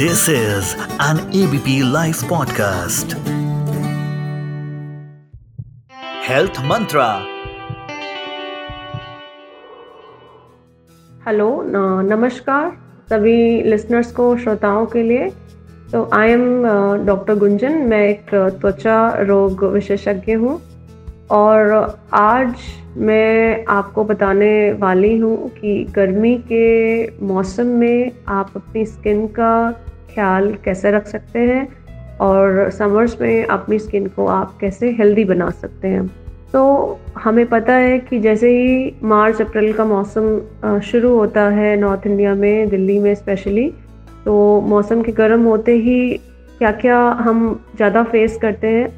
This is an ABP Life podcast. Health Mantra. Hello नमस्कार सभी listeners को, श्रोताओं के लिए तो आई एम डॉक्टर गुंजन मैं एक त्वचा रोग विशेषज्ञ हूँ और आज मैं आपको बताने वाली हूँ कि गर्मी के मौसम में आप अपनी स्किन का ख्याल कैसे रख सकते हैं और समर्स में अपनी स्किन को आप कैसे हेल्दी बना सकते हैं। तो हमें पता है कि जैसे ही मार्च, अप्रैल का मौसम शुरू होता है नॉर्थ इंडिया में, दिल्ली में स्पेशली तो मौसम के गर्म होते ही क्या क्या हम ज़्यादा फेस करते हैं?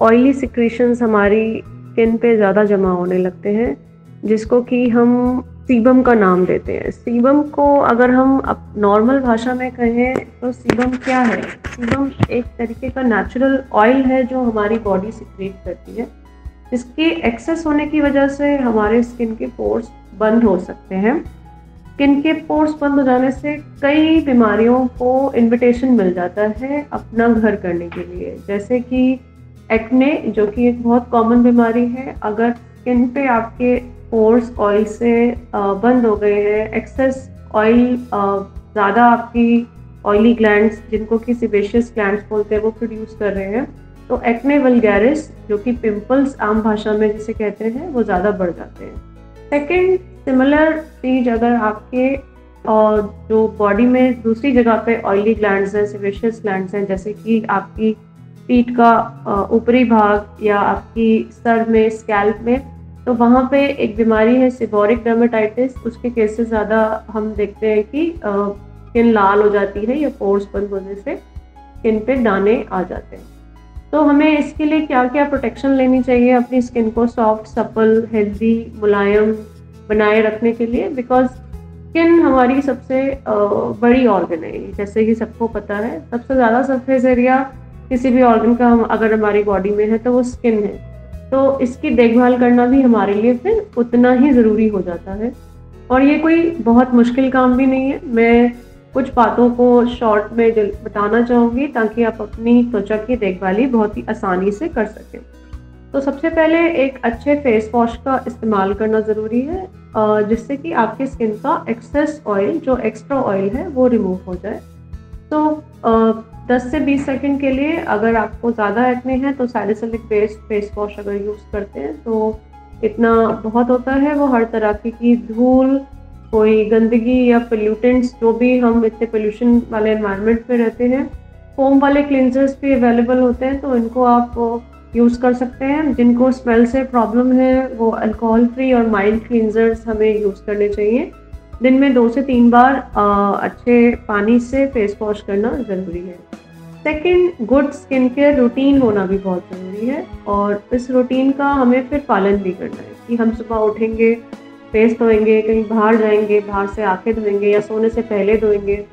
ऑयली सिक्रीशंस हमारी स्किन पे ज़्यादा जमा होने लगते हैं, जिसको कि हम सीबम का नाम देते हैं। सीबम को अगर हम अब नॉर्मल भाषा में कहें तो सीबम क्या है? सीबम एक तरीके का नेचुरल ऑयल है जो हमारी बॉडी सिक्रेट करती है। इसके एक्सेस होने की वजह से हमारे स्किन के पोर्स बंद हो सकते हैं। स्किन के पोर्स बंद हो जाने से कई बीमारियों को इनविटेशन मिल जाता है अपना घर करने के लिए। जैसे कि एक्ने जो कि एक बहुत कॉमन बीमारी है, अगर स्किन पे आपके पोर्स ऑयल से बंद हो गए हैं एक्सेस ऑयल ज़्यादा आपकी ऑयली ग्लैंड्स जिनको कि सिबेशियस ग्लैंड्स बोलते हैं, वो प्रोड्यूस कर रहे हैं तो एक्ने वलगैरिस जो कि पिंपल्स आम भाषा में जिसे कहते हैं, वो ज़्यादा बढ़ जाते हैं। सेकेंड सिमिलर चीज़ अगर आपके और जो बॉडी में दूसरी जगह पे ऑयली ग्लैंड्स हैं सिबेशियस ग्लैंड्स हैं, जैसे कि आपकी पीठ का ऊपरी भाग या आपकी सर में, स्कैल्प में तो वहाँ पे एक बीमारी है, सिबोरिक डर्मेटाइटिस उसके केसेस ज़्यादा हम देखते हैं कि स्किन लाल हो जाती है या पोर्स बंद होने से स्किन पे दाने आ जाते हैं। तो हमें इसके लिए क्या क्या प्रोटेक्शन लेनी चाहिए अपनी स्किन को? सॉफ्ट सपल हेल्दी मुलायम, बनाए रखने के लिए बिकॉज़ स्किन हमारी सबसे बड़ी ऑर्गन है। जैसे कि सबको पता है, सबसे ज़्यादा सरफेस एरिया किसी भी ऑर्गन का हम अगर हमारी बॉडी में है तो वो स्किन है। तो इसकी देखभाल करना भी हमारे लिए फिर उतना ही ज़रूरी हो जाता है। और ये कोई बहुत मुश्किल काम भी नहीं है। मैं कुछ बातों को शॉर्ट में बताना चाहूँगी ताकि आप अपनी त्वचा की देखभाल बहुत ही आसानी से कर सकें। तो सबसे पहले एक अच्छे फेस वॉश का इस्तेमाल करना ज़रूरी है जिससे कि आपकी स्किन का एक्सेस ऑयल जो एक्स्ट्रा ऑयल है, वो रिमूव हो जाए। तो 10 से 20 सेकंड के लिए अगर आपको ज़्यादा एक्ने हैं तो सैलिसिलिक बेस्ड फेस वॉश अगर यूज़ करते हैं तो इतना बहुत होता है वो हर तरह की, की धूल कोई गंदगी या पोल्यूटेंट्स जो भी हम इतने पोल्यूशन वाले इन्वायरमेंट में रहते हैं फोम वाले क्लिनजर्स भी अवेलेबल होते हैं तो इनको आप यूज़ कर सकते हैं। जिनको स्मेल से प्रॉब्लम है वो अल्कोहल फ्री और माइल्ड क्लिनजर्स हमें यूज़ करने चाहिए। दिन में दो से तीन बार आ, अच्छे पानी से फेस वॉश करना ज़रूरी है। Second good skin care routine होना भी बहुत ज़रूरी है और इस रूटीन का हमें फिर पालन भी करना है कि हम सुबह उठेंगे फेस धोएँगे कहीं बाहर जाएँगे बाहर से आके धोएँगे या सोने से पहले धोएँगे।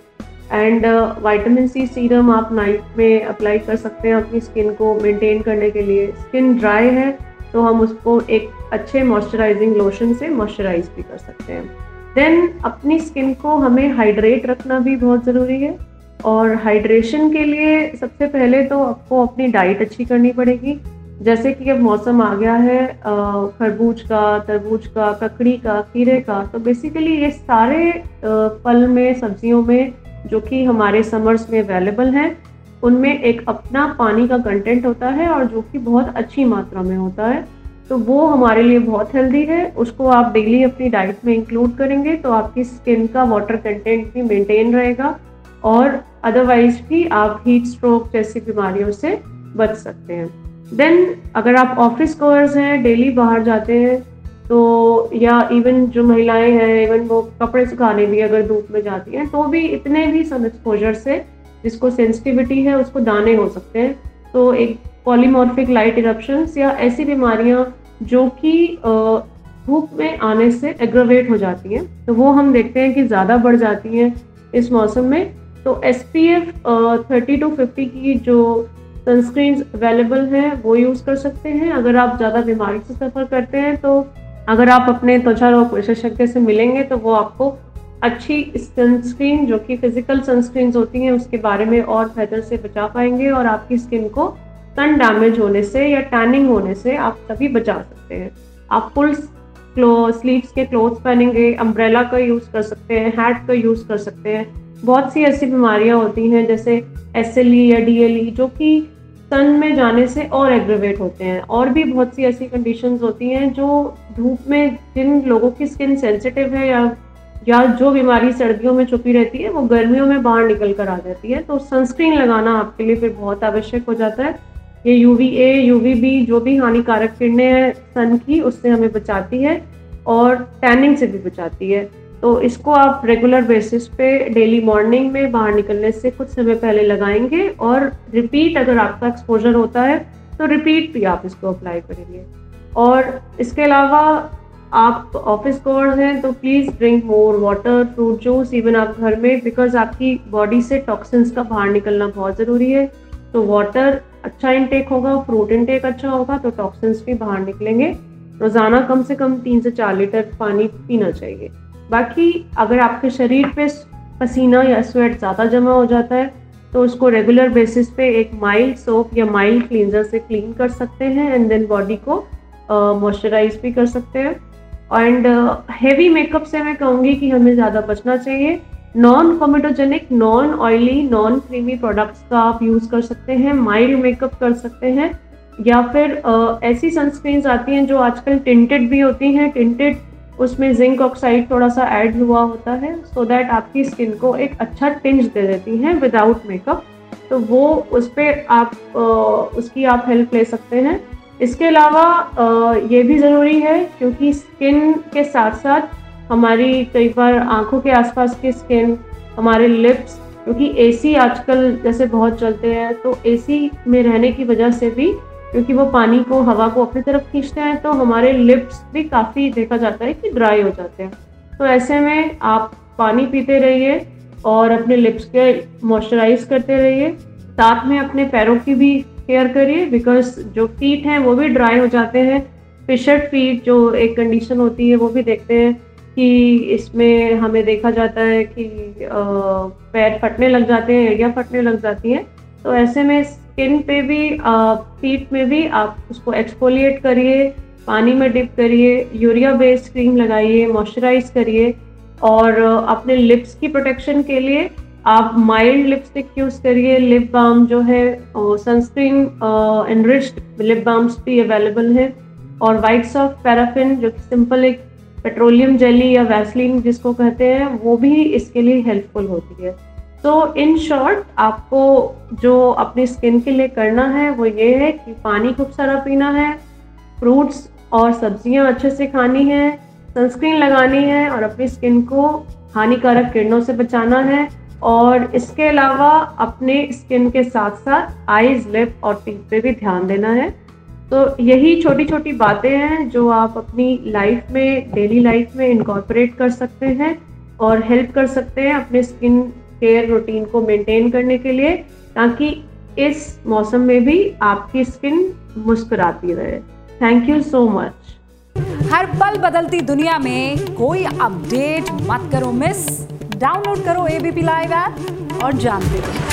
एंड वाइटामिन सी सीरम आप नाइट में अप्लाई कर सकते हैं अपनी स्किन को मेंटेन करने के लिए। स्किन ड्राई है तो हम उसको एक अच्छे मॉइस्चराइजिंग लोशन से मॉइस्चराइज भी कर सकते हैं। देन अपनी स्किन को हमें हाइड्रेट रखना भी बहुत ज़रूरी है। और हाइड्रेशन के लिए सबसे पहले तो आपको अपनी डाइट अच्छी करनी पड़ेगी। जैसे कि अब मौसम आ गया है खरबूज का, तरबूज का, ककड़ी का, खीरे का तो बेसिकली ये सारे फल में, सब्जियों में जो कि हमारे समर्स में अवेलेबल हैं, उनमें एक अपना पानी का कंटेंट होता है और जो कि बहुत अच्छी मात्रा में होता है। तो वो हमारे लिए बहुत हेल्दी है। उसको आप डेली अपनी डाइट में इंक्लूड करेंगे तो आपकी स्किन का वाटर कंटेंट भी मेंटेन रहेगा और अदरवाइज़ भी आप हीट स्ट्रोक जैसी बीमारियों से बच सकते हैं। देन अगर आप ऑफ़िस गोअर्स हैं डेली बाहर जाते हैं तो या इवन जो महिलाएँ हैं इवन वो कपड़े सुखाने भी अगर धूप में जाती हैं तो भी इतने भी सन एक्सपोजर से जिसको सेंसिटिविटी है, उसको दाने हो सकते हैं। तो एक पॉलीमॉर्फिक लाइट इरप्शन या ऐसी बीमारियाँ जो कि धूप में आने से एग्रोवेट हो जाती हैं। तो वो हम देखते हैं कि ज़्यादा बढ़ जाती हैं इस मौसम में। तो S P F thirty to fifty की जो सनस्क्रीन अवेलेबल हैं, वो यूज़ कर सकते हैं। अगर आप ज़्यादा बीमारी से सफ़र करते हैं तो अगर आप अपने त्वचा रोग विशेषज्ञ से मिलेंगे तो वो आपको अच्छी सनस्क्रीन जो कि फ़िज़िकल सनस्क्रीन होती हैं, उसके बारे में और बेहतर से बचा पाएँगे और आपकी स्किन को सन डैमेज होने से या टैनिंग होने से आप तभी बचा सकते हैं। आप फुल क्लो स्लीव्स के क्लोथ पहनेंगे अम्ब्रेला का यूज़ कर सकते हैं हैट का यूज़ कर सकते हैं। बहुत सी ऐसी बीमारियाँ होती हैं, जैसे एसएलई या डीएलई जो कि सन में जाने से और एग्रेवेट होते हैं। और भी बहुत सी ऐसी कंडीशंस होती हैं जो धूप में जिन लोगों की स्किन सेंसिटिव है या या जो बीमारी सर्दियों में छुपी रहती है, वो गर्मियों में बाहर निकल कर आ जाती है। तो सनस्क्रीन लगाना आपके लिए फिर बहुत आवश्यक हो जाता है। ये U V A U V B जो भी हानिकारक किरणें हैं सन की, उससे हमें बचाती है और टैनिंग से भी बचाती है। तो इसको आप रेगुलर बेसिस पे डेली मॉर्निंग में बाहर निकलने से कुछ समय पहले लगाएँगे और रिपीट अगर आपका एक्सपोजर होता है तो रिपीट भी आप इसको अप्लाई करेंगे। और इसके अलावा आप ऑफ़िस गोअर्स हैं तो please drink more water fruit juice even आप घर में बिकॉज़ आपकी बॉडी से टॉक्सिन्स का बाहर निकलना बहुत ज़रूरी है। तो वाटर अच्छा इनटेक होगा फ्रूट इनटेक अच्छा होगा तो टॉक्सिन्स भी बाहर निकलेंगे। रोज़ाना कम से कम तीन से चार लीटर पानी पीना चाहिए। बाकी अगर आपके शरीर पे पसीना या स्वेट ज़्यादा जमा हो जाता है तो उसको रेगुलर बेसिस पे एक माइल्ड सोप या माइल्ड क्लींजर से क्लीन कर सकते हैं एंड देन बॉडी को मॉइस्चराइज uh, भी कर सकते हैं। एंड हैवी मेकअप से मैं कहूँगी कि हमें ज़्यादा बचना चाहिए। Non comedogenic non oily non creamy products का आप यूज़ कर सकते हैं माइल्ड मेकअप कर सकते हैं या फिर uh, ऐसी सनस्क्रीन्स आती हैं जो आजकल टिंटेड भी होती हैं टिंटेड उसमें जिंक ऑक्साइड थोड़ा सा ऐड हुआ होता है सो so दैट आपकी स्किन को एक अच्छा टिंज दे देती हैं विदाउट मेकअप तो वो उस पर आप आ, उसकी आप हेल्प ले सकते हैं। इसके अलावा ये भी ज़रूरी है क्योंकि स्किन के साथ साथ हमारी कई बार आँखों के आसपास की स्किन हमारे लिप्स क्योंकि एसी आजकल जैसे बहुत चलते हैं तो एसी में रहने की वजह से भी, क्योंकि वो पानी को, हवा को अपनी तरफ़ खींचते हैं तो हमारे लिप्स भी काफ़ी देखा जाता है कि ड्राई हो जाते हैं। तो ऐसे में आप पानी पीते रहिए और अपने लिप्स के मॉइस्चराइज करते रहिए। साथ में अपने पैरों की भी केयर करिए बिकॉज़ जो फीट हैं, वो भी ड्राई हो जाते हैं। फिशर्ट फीट जो एक कंडीशन होती है, वो भी देखते हैं। कि इसमें हमें देखा जाता है कि पैर फटने लग जाते हैं, एड़ियाँ फटने लग जाती हैं। तो ऐसे में स्किन पे भी फीट में भी आप उसको एक्सपोलिएट करिए, पानी में डिप करिए, यूरिया बेस्ड क्रीम लगाइए मॉइस्चराइज करिए और अपने लिप्स की प्रोटेक्शन के लिए आप माइल्ड लिपस्टिक यूज़ करिए। लिप बाम जो है सनस्क्रीन एनरिच्ड लिप बाम्स भी अवेलेबल है। और वाइट्स ऑफ़ पैराफिन जो कि सिंपल एक पेट्रोलियम जेली या वैसलिन जिसको कहते हैं, वो भी इसके लिए हेल्पफुल होती है। तो इन शॉर्ट, आपको जो अपनी स्किन के लिए करना है, वो ये है कि पानी खूब सारा पीना है, फ्रूट्स और सब्ज़ियाँ अच्छे से खानी है, सनस्क्रीन लगानी है और अपनी स्किन को हानिकारक किरणों से बचाना है और इसके अलावा अपने स्किन के साथ साथ आईज, लिप और टीथ पे भी ध्यान देना है। तो यही छोटी छोटी बातें हैं जो आप अपनी लाइफ में डेली लाइफ में इनकॉर्पोरेट कर सकते हैं और हेल्प कर सकते हैं अपने स्किन केयर रूटीन को मेंटेन करने के लिए ताकि इस मौसम में भी आपकी स्किन मुस्कुराती रहे। थैंक यू सो मच हर पल बदलती दुनिया में कोई अपडेट मत करो मिस डाउनलोड करो एबीपी लाइव ऐप और जानते रहो।